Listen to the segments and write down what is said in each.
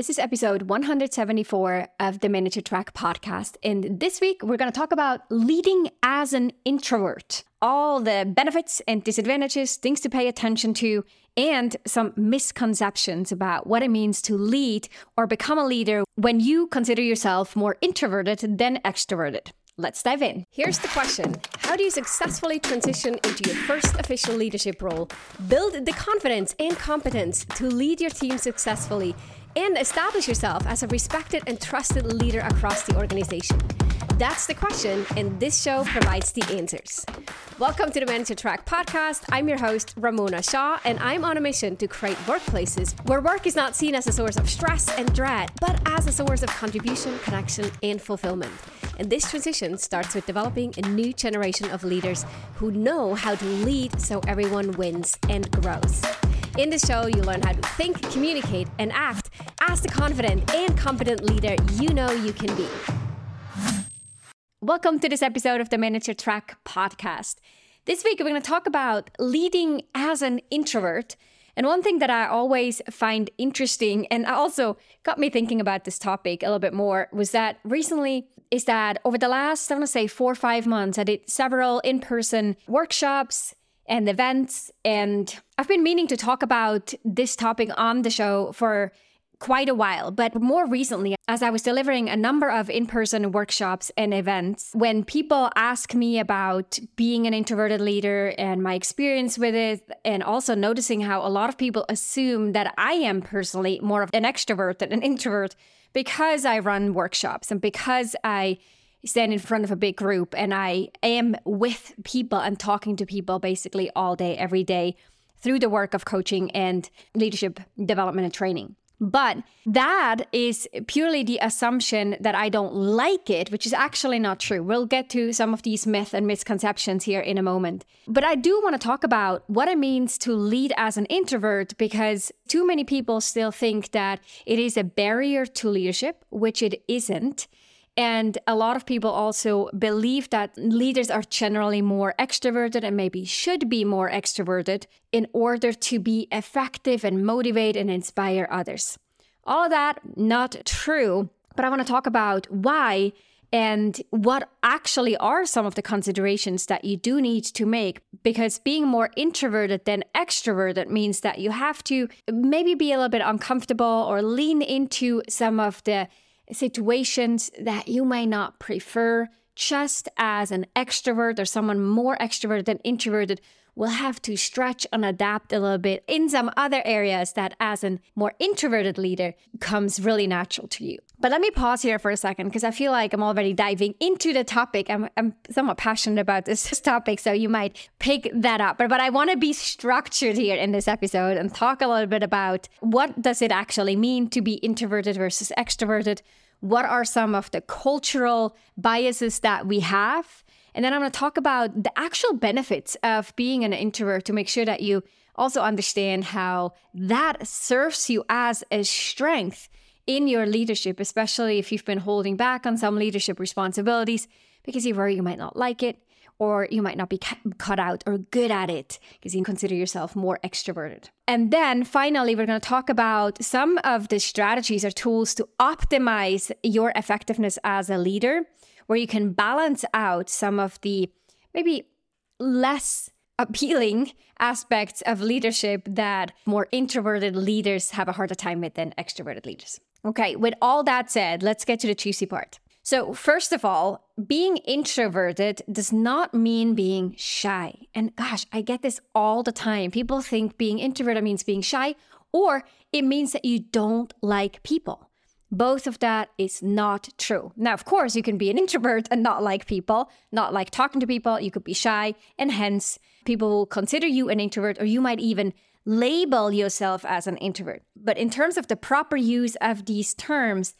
This is episode 174 of the Manager Track podcast. And this week, we're going to talk about leading as an introvert, all the benefits and disadvantages, things to pay attention to, and some misconceptions about what it means to lead or become a leader when you consider yourself more introverted than extroverted. Let's dive in. Here's the question How do you successfully transition into your first official leadership role, build the confidence and competence to lead your team successfully, and establish yourself as a respected and trusted leader across the organization? That's the question, and this show provides the answers. Welcome to the Manager Track podcast. I'm your host, Ramona Shaw, and I'm on a mission to create workplaces where work is not seen as a source of stress and dread, but as a source of contribution, connection, and fulfillment. And this transition starts with developing a new generation of leaders who know how to lead so everyone wins and grows. In the show, you learn how to think, communicate, and act as the confident and competent leader you know you can be. Welcome to this episode of the Manager Track podcast. This week, we're going to talk about leading as an introvert. And one thing that I always find interesting and also got me thinking about this topic a little bit more was that recently is that over the last, I want to say four or five months, I did several in person workshops and events. And I've been meaning to talk about this topic on the show for quite a while, but more recently, as I was delivering a number of in person workshops and events, when people ask me about being an introverted leader and my experience with it, and also noticing how a lot of people assume that I am personally more of an extrovert than an introvert because I run workshops and because I stand in front of a big group and I am with people and talking to people basically all day, every day through the work of coaching and leadership development and training. But that is purely the assumption that I don't like it, which is actually not true. We'll get to some of these myths and misconceptions here in a moment. But I do want to talk about what it means to lead as an introvert because too many people still think that it is a barrier to leadership, which it isn't. And a lot of people also believe that leaders are generally more extroverted and maybe should be more extroverted in order to be effective and motivate and inspire others. All of that, not true. But I want to talk about why and what actually are some of the considerations that you do need to make because being more introverted than extroverted means that you have to maybe be a little bit uncomfortable or lean into some of the situations that you may not prefer, just as an extrovert or someone more extroverted than introverted will have to stretch and adapt a little bit in some other areas that as a more introverted leader comes really natural to you. But let me pause here for a second because I feel like I'm already diving into the topic. I'm, I'm somewhat passionate about this topic, so you might pick that up. But, but I want to be structured here in this episode and talk a little bit about what does it actually mean to be introverted versus extroverted? What are some of the cultural biases that we have? And then I'm going to talk about the actual benefits of being an introvert to make sure that you also understand how that serves you as a strength in your leadership, especially if you've been holding back on some leadership responsibilities because you worry you might not like it or you might not be cut out or good at it because you consider yourself more extroverted. And then finally, we're going to talk about some of the strategies or tools to optimize your effectiveness as a leader, where you can balance out some of the maybe less appealing aspects of leadership that more introverted leaders have a harder time with than extroverted leaders. Okay, with all that said, let's get to the juicy part. So, first of all, being introverted does not mean being shy. And gosh, I get this all the time. People think being introverted means being shy, or it means that you don't like people. Both of that is not true. Now, of course, you can be an introvert and not like people, not like talking to people. You could be shy, and hence, people will consider you an introvert, or you might even label yourself as an introvert. But in terms of the proper use of these terms,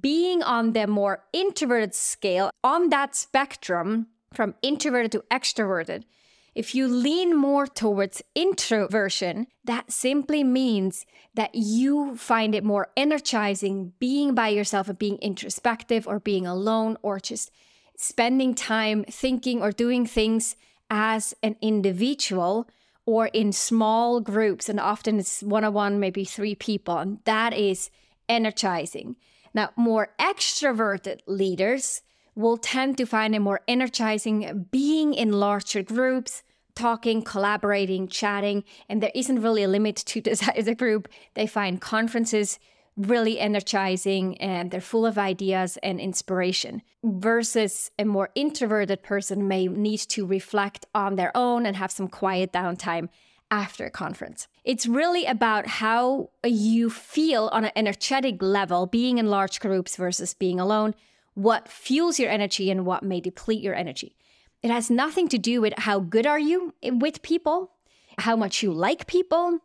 being on the more introverted scale, on that spectrum from introverted to extroverted, if you lean more towards introversion, that simply means that you find it more energizing being by yourself and being introspective or being alone or just spending time thinking or doing things as an individual or in small groups. And often it's one on one, maybe three people. And that is energizing. Now, more extroverted leaders will tend to find it more energizing being in larger groups, talking, collaborating, chatting, and there isn't really a limit to the size of the group. They find conferences really energizing and they're full of ideas and inspiration versus a more introverted person may need to reflect on their own and have some quiet downtime after a conference. It's really about how you feel on an energetic level being in large groups versus being alone, what fuels your energy and what may deplete your energy. It has nothing to do with how good are you with people, how much you like people,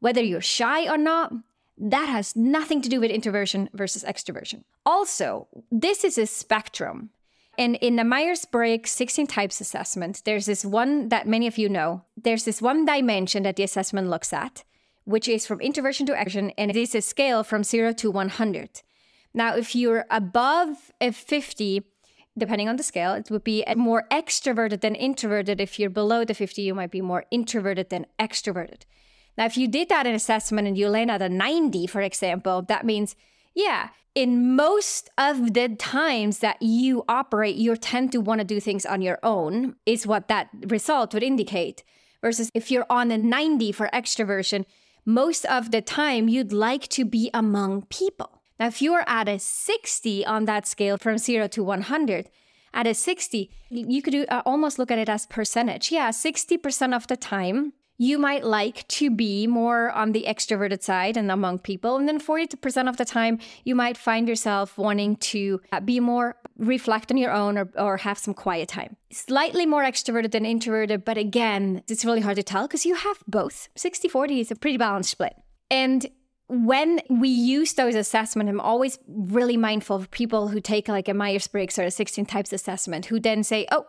whether you're shy or not. That has nothing to do with introversion versus extroversion. Also, this is a spectrum. And in the Myers Briggs 16 types assessment, there's this one that many of you know. There's this one dimension that the assessment looks at, which is from introversion to extroversion, and it is a scale from 0 to 100. Now, if you're above a 50, depending on the scale, it would be more extroverted than introverted. If you're below the 50, you might be more introverted than extroverted. Now, if you did that in assessment and you land at a 90, for example, that means, yeah, in most of the times that you operate, you tend to want to do things on your own, is what that result would indicate. Versus if you're on a 90 for extroversion, most of the time you'd like to be among people. Now, if you're at a 60 on that scale from 0 to 100, at a 60, you could do, uh, almost look at it as percentage. Yeah, 60% of the time, you might like to be more on the extroverted side and among people. And then 40% of the time, you might find yourself wanting to uh, be more reflect on your own or, or have some quiet time. Slightly more extroverted than introverted, but again, it's really hard to tell because you have both. 60 40 is a pretty balanced split. And when we use those assessments, I'm always really mindful of people who take like a Myers Briggs or a 16 types assessment who then say, oh,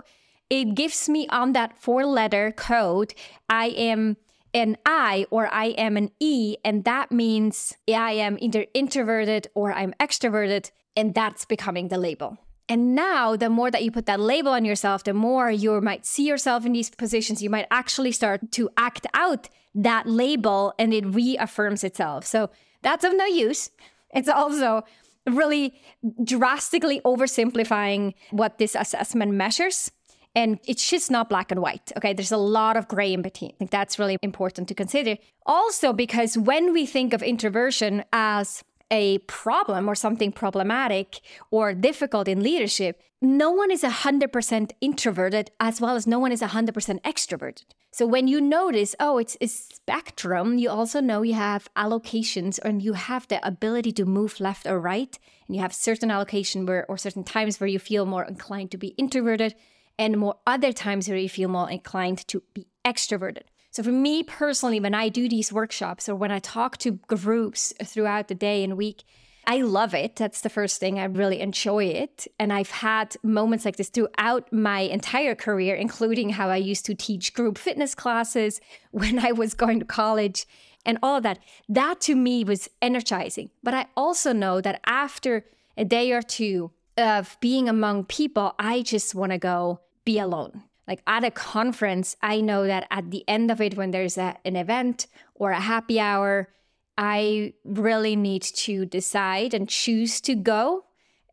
it gives me on that four letter code, I am an I or I am an E, and that means I am either introverted or I'm extroverted, and that's becoming the label. And now, the more that you put that label on yourself, the more you might see yourself in these positions. You might actually start to act out that label and it reaffirms itself. So that's of no use. It's also really drastically oversimplifying what this assessment measures. And it's just not black and white. Okay. There's a lot of gray in between. I think that's really important to consider. Also, because when we think of introversion as a problem or something problematic or difficult in leadership, no one is 100% introverted as well as no one is 100% extroverted. So when you notice, oh, it's a spectrum, you also know you have allocations and you have the ability to move left or right. And you have certain allocation where or certain times where you feel more inclined to be introverted and more other times where you feel more inclined to be extroverted. So, for me personally, when I do these workshops or when I talk to groups throughout the day and week, I love it. That's the first thing. I really enjoy it. And I've had moments like this throughout my entire career, including how I used to teach group fitness classes when I was going to college and all of that. That to me was energizing. But I also know that after a day or two of being among people, I just want to go be alone like at a conference, I know that at the end of it, when there's a, an event or a happy hour, I really need to decide and choose to go.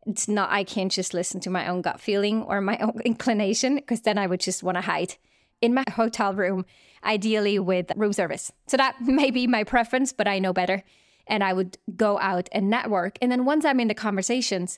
It's not, I can't just listen to my own gut feeling or my own inclination, because then I would just want to hide in my hotel room, ideally with room service. So that may be my preference, but I know better. And I would go out and network. And then once I'm in the conversations,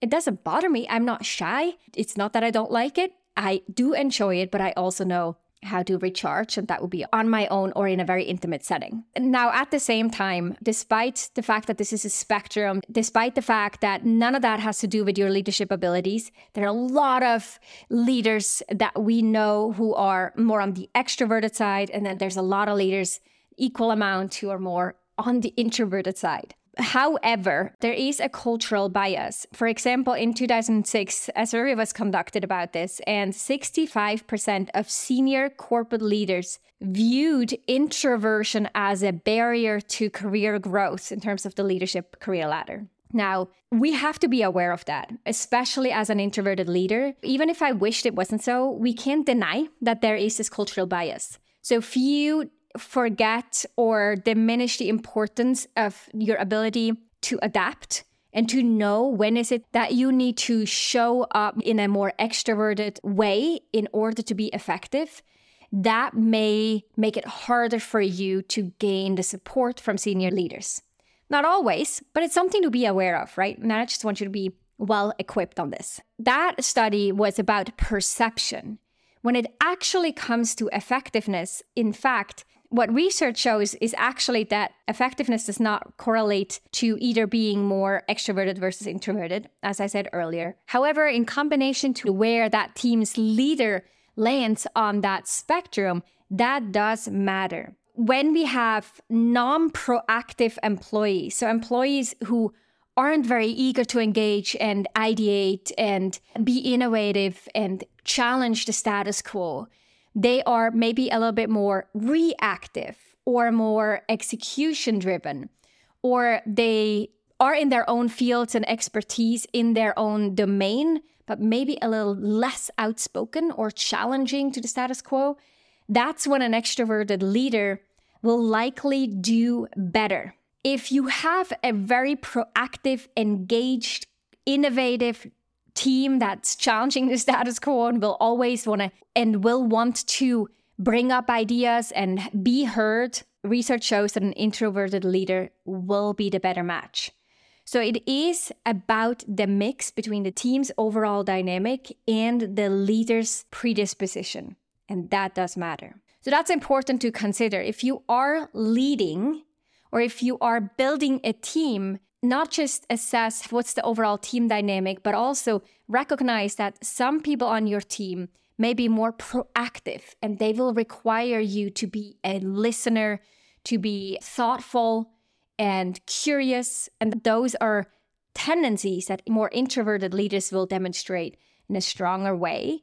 it doesn't bother me. I'm not shy. It's not that I don't like it. I do enjoy it, but I also know how to recharge, and that would be on my own or in a very intimate setting. Now, at the same time, despite the fact that this is a spectrum, despite the fact that none of that has to do with your leadership abilities, there are a lot of leaders that we know who are more on the extroverted side, and then there's a lot of leaders, equal amount, who are more on the introverted side. However, there is a cultural bias. For example, in 2006, a survey was conducted about this, and 65% of senior corporate leaders viewed introversion as a barrier to career growth in terms of the leadership career ladder. Now, we have to be aware of that, especially as an introverted leader. Even if I wished it wasn't so, we can't deny that there is this cultural bias. So, you forget or diminish the importance of your ability to adapt and to know when is it that you need to show up in a more extroverted way in order to be effective. That may make it harder for you to gain the support from senior leaders. Not always but it's something to be aware of right? And i just want you to be well equipped on this. That study was about perception when it actually comes to effectiveness in fact what research shows is actually that effectiveness does not correlate to either being more extroverted versus introverted, as I said earlier. However, in combination to where that team's leader lands on that spectrum, that does matter. When we have non proactive employees, so employees who aren't very eager to engage and ideate and be innovative and challenge the status quo, they are maybe a little bit more reactive or more execution driven, or they are in their own fields and expertise in their own domain, but maybe a little less outspoken or challenging to the status quo. That's when an extroverted leader will likely do better. If you have a very proactive, engaged, innovative, team that's challenging the status quo and will always want to and will want to bring up ideas and be heard, research shows that an introverted leader will be the better match. So it is about the mix between the team's overall dynamic and the leader's predisposition. And that does matter. So that's important to consider. If you are leading or if you are building a team, not just assess what's the overall team dynamic, but also recognize that some people on your team may be more proactive and they will require you to be a listener, to be thoughtful and curious. And those are tendencies that more introverted leaders will demonstrate in a stronger way.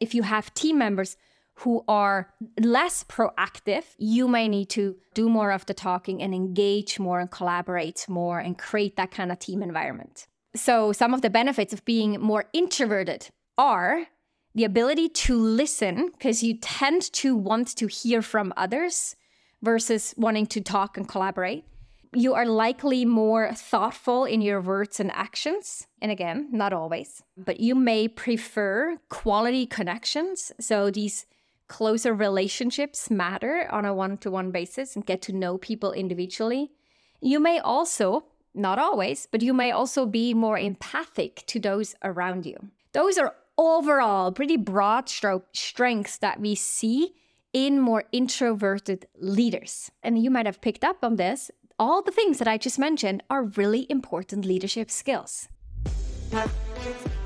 If you have team members who are less proactive, you may need to do more of the talking and engage more and collaborate more and create that kind of team environment. So, some of the benefits of being more introverted are the ability to listen, because you tend to want to hear from others versus wanting to talk and collaborate. You are likely more thoughtful in your words and actions. And again, not always, but you may prefer quality connections. So, these closer relationships matter on a one to one basis and get to know people individually. You may also, not always, but you may also be more empathic to those around you. Those are overall pretty broad stroke strengths that we see in more introverted leaders. And you might have picked up on this. All the things that I just mentioned are really important leadership skills.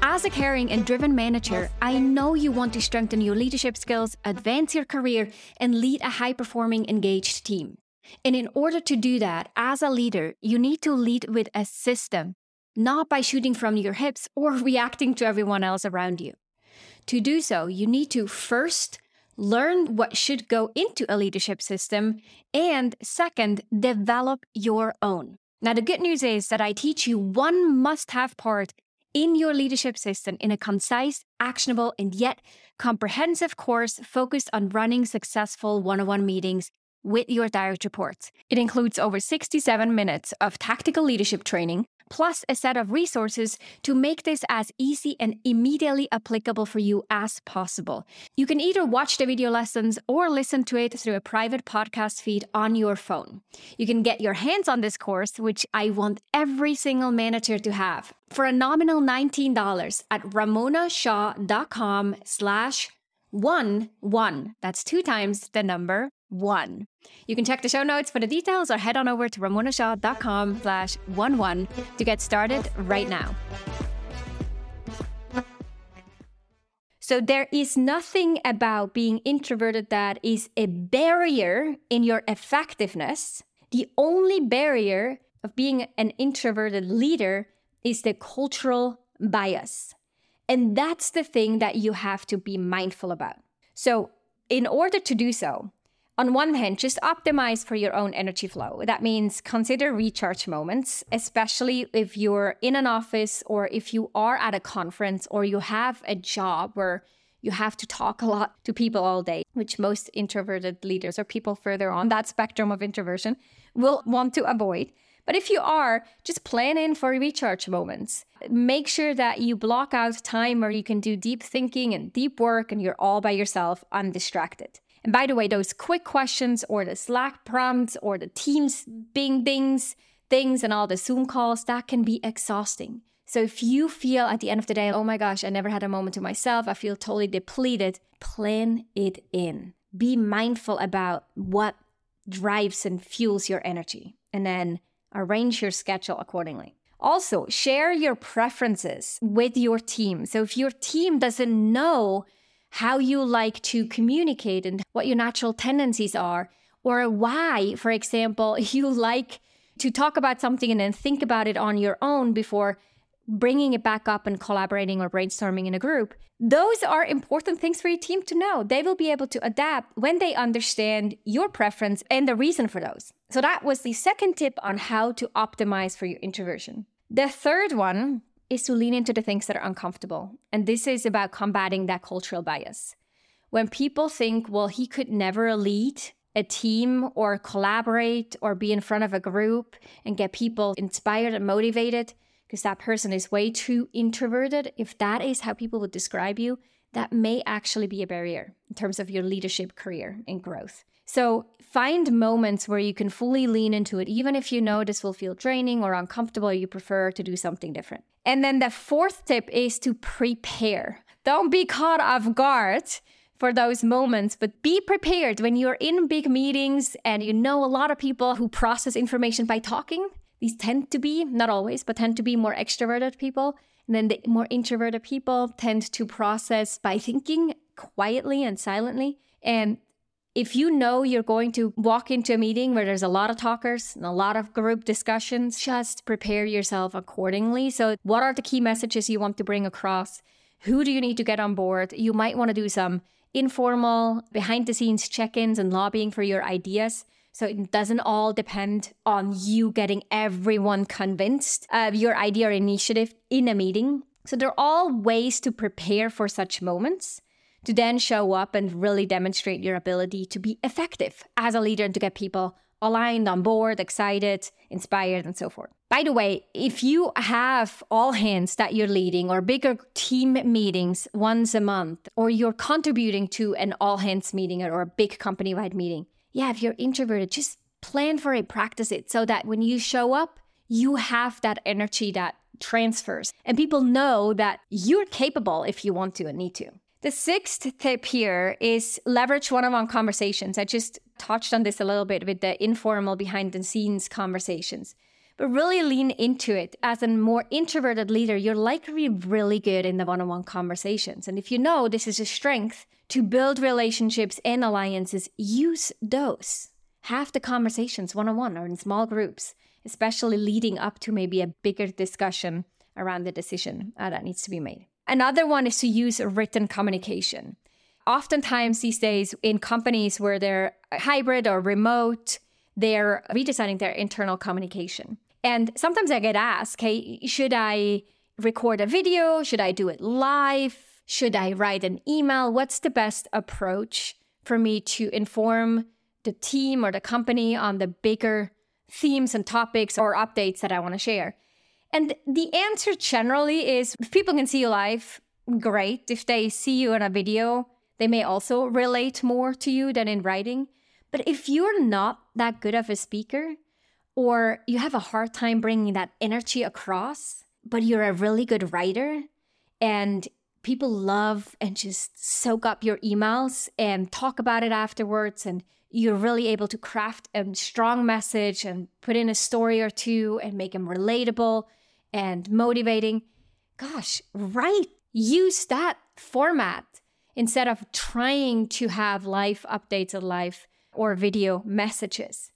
As a caring and driven manager, I know you want to strengthen your leadership skills, advance your career, and lead a high performing, engaged team. And in order to do that, as a leader, you need to lead with a system, not by shooting from your hips or reacting to everyone else around you. To do so, you need to first learn what should go into a leadership system, and second, develop your own. Now, the good news is that I teach you one must have part in your leadership system in a concise, actionable, and yet comprehensive course focused on running successful one on one meetings with your direct reports. It includes over 67 minutes of tactical leadership training, plus a set of resources to make this as easy and immediately applicable for you as possible. You can either watch the video lessons or listen to it through a private podcast feed on your phone. You can get your hands on this course, which I want every single manager to have, for a nominal $19 at ramonashaw.com slash one one. That's two times the number one. You can check the show notes for the details or head on over to ramonashaw.com slash one one to get started right now. So there is nothing about being introverted that is a barrier in your effectiveness. The only barrier of being an introverted leader is the cultural bias. And that's the thing that you have to be mindful about. So, in order to do so, on one hand, just optimize for your own energy flow. That means consider recharge moments, especially if you're in an office or if you are at a conference or you have a job where you have to talk a lot to people all day, which most introverted leaders or people further on that spectrum of introversion will want to avoid. But if you are, just plan in for recharge moments. Make sure that you block out time where you can do deep thinking and deep work and you're all by yourself, undistracted. And by the way, those quick questions or the Slack prompts or the Teams bing dings, things and all the Zoom calls, that can be exhausting. So if you feel at the end of the day, oh my gosh, I never had a moment to myself, I feel totally depleted, plan it in. Be mindful about what drives and fuels your energy, and then arrange your schedule accordingly. Also, share your preferences with your team. So if your team doesn't know how you like to communicate and what your natural tendencies are, or why, for example, you like to talk about something and then think about it on your own before bringing it back up and collaborating or brainstorming in a group. Those are important things for your team to know. They will be able to adapt when they understand your preference and the reason for those. So, that was the second tip on how to optimize for your introversion. The third one is to lean into the things that are uncomfortable. And this is about combating that cultural bias. When people think, well, he could never lead a team or collaborate or be in front of a group and get people inspired and motivated, because that person is way too introverted, if that is how people would describe you, that may actually be a barrier in terms of your leadership career and growth. So find moments where you can fully lean into it, even if you know this will feel draining or uncomfortable, or you prefer to do something different. And then the fourth tip is to prepare. Don't be caught off guard for those moments, but be prepared when you're in big meetings and you know a lot of people who process information by talking these tend to be, not always, but tend to be more extroverted people. And then the more introverted people tend to process by thinking quietly and silently. And if you know you're going to walk into a meeting where there's a lot of talkers and a lot of group discussions, just prepare yourself accordingly. So, what are the key messages you want to bring across? Who do you need to get on board? You might want to do some informal, behind the scenes check ins and lobbying for your ideas. So it doesn't all depend on you getting everyone convinced of your idea or initiative in a meeting. So there are all ways to prepare for such moments to then show up and really demonstrate your ability to be effective as a leader and to get people aligned, on board, excited, inspired, and so forth. By the way, if you have all hands that you're leading or bigger team meetings once a month, or you're contributing to an all hands meeting or a big company wide meeting, yeah, if you're introverted, just plan for it, practice it so that when you show up, you have that energy that transfers and people know that you're capable if you want to and need to. The sixth tip here is leverage one on one conversations. I just touched on this a little bit with the informal behind the scenes conversations, but really lean into it. As a more introverted leader, you're likely really good in the one on one conversations. And if you know this is a strength, to build relationships and alliances, use those. Have the conversations one on one or in small groups, especially leading up to maybe a bigger discussion around the decision uh, that needs to be made. Another one is to use written communication. Oftentimes these days, in companies where they're hybrid or remote, they're redesigning their internal communication. And sometimes I get asked, hey, should I record a video? Should I do it live? Should I write an email? What's the best approach for me to inform the team or the company on the bigger themes and topics or updates that I want to share? And the answer generally is if people can see you live, great. If they see you in a video, they may also relate more to you than in writing. But if you're not that good of a speaker, or you have a hard time bringing that energy across, but you're a really good writer and people love and just soak up your emails and talk about it afterwards and you're really able to craft a strong message and put in a story or two and make them relatable and motivating gosh write use that format instead of trying to have live updates of life or video messages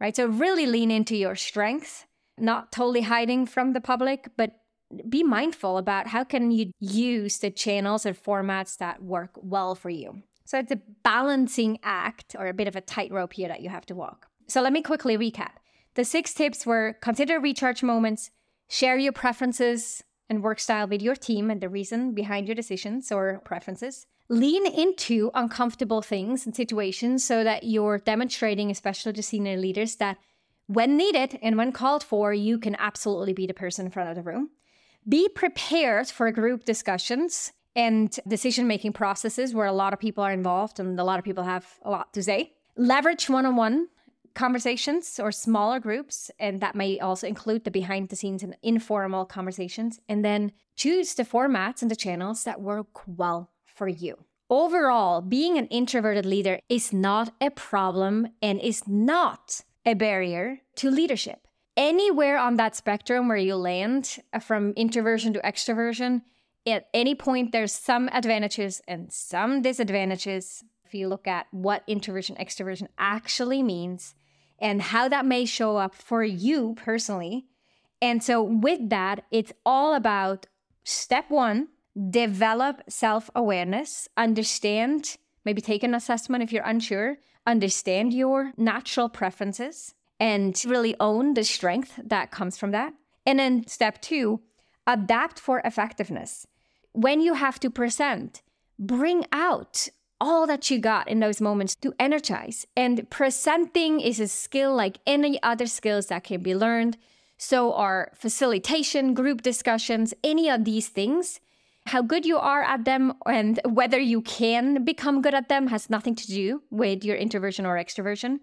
right so really lean into your strengths not totally hiding from the public but be mindful about how can you use the channels or formats that work well for you. So it's a balancing act or a bit of a tightrope here that you have to walk. So let me quickly recap. The six tips were consider recharge moments, share your preferences and work style with your team and the reason behind your decisions or preferences. Lean into uncomfortable things and situations so that you're demonstrating, especially to senior leaders, that When needed and when called for, you can absolutely be the person in front of the room. Be prepared for group discussions and decision making processes where a lot of people are involved and a lot of people have a lot to say. Leverage one on one conversations or smaller groups, and that may also include the behind the scenes and informal conversations. And then choose the formats and the channels that work well for you. Overall, being an introverted leader is not a problem and is not a barrier to leadership. Anywhere on that spectrum where you land, uh, from introversion to extroversion, at any point there's some advantages and some disadvantages. If you look at what introversion, extroversion actually means and how that may show up for you personally. And so, with that, it's all about step one develop self awareness, understand, maybe take an assessment if you're unsure, understand your natural preferences, and really own the strength that comes from that. And then step two, adapt for effectiveness. When you have to present, bring out all that you got in those moments to energize. And presenting is a skill like any other skills that can be learned. So are facilitation, group discussions, any of these things how good you are at them and whether you can become good at them has nothing to do with your introversion or extroversion.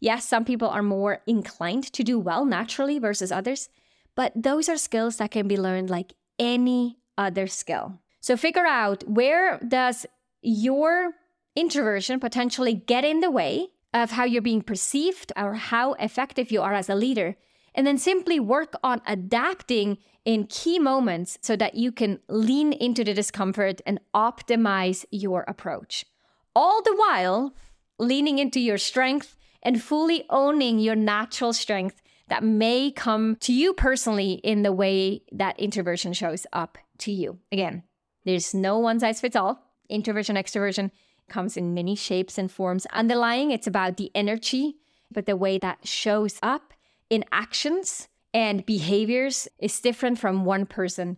Yes, some people are more inclined to do well naturally versus others, but those are skills that can be learned like any other skill. So figure out where does your introversion potentially get in the way of how you're being perceived or how effective you are as a leader and then simply work on adapting in key moments so that you can lean into the discomfort and optimize your approach. All the while leaning into your strength and fully owning your natural strength that may come to you personally in the way that introversion shows up to you. Again, there's no one size fits all. Introversion, extroversion comes in many shapes and forms. Underlying, it's about the energy, but the way that shows up in actions and behaviors is different from one person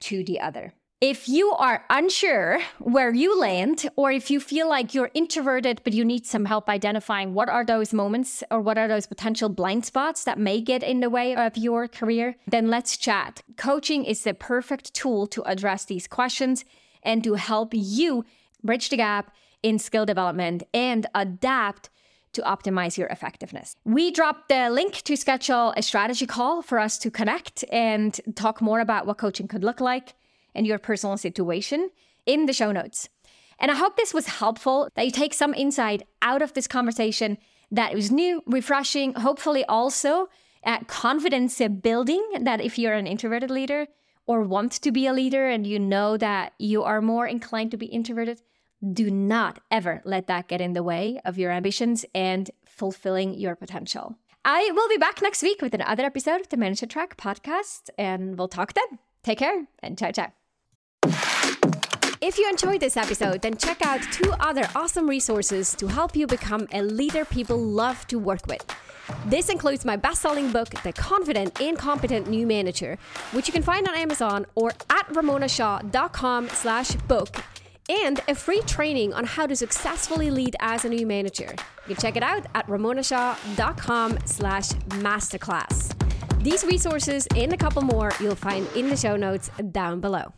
to the other. If you are unsure where you land, or if you feel like you're introverted but you need some help identifying what are those moments or what are those potential blind spots that may get in the way of your career, then let's chat. Coaching is the perfect tool to address these questions and to help you bridge the gap in skill development and adapt to optimize your effectiveness. We dropped the link to schedule a strategy call for us to connect and talk more about what coaching could look like in your personal situation in the show notes. And I hope this was helpful, that you take some insight out of this conversation that was new, refreshing, hopefully also uh, confidence building. That if you're an introverted leader or want to be a leader and you know that you are more inclined to be introverted, do not ever let that get in the way of your ambitions and fulfilling your potential. I will be back next week with another episode of the Manager Track podcast, and we'll talk then. Take care and ciao, ciao. If you enjoyed this episode, then check out two other awesome resources to help you become a leader people love to work with. This includes my best-selling book, The Confident and Competent New Manager, which you can find on Amazon or at ramonashaw.com slash book and a free training on how to successfully lead as a new manager. You can check it out at ramonashaw.com slash masterclass. These resources and a couple more you'll find in the show notes down below.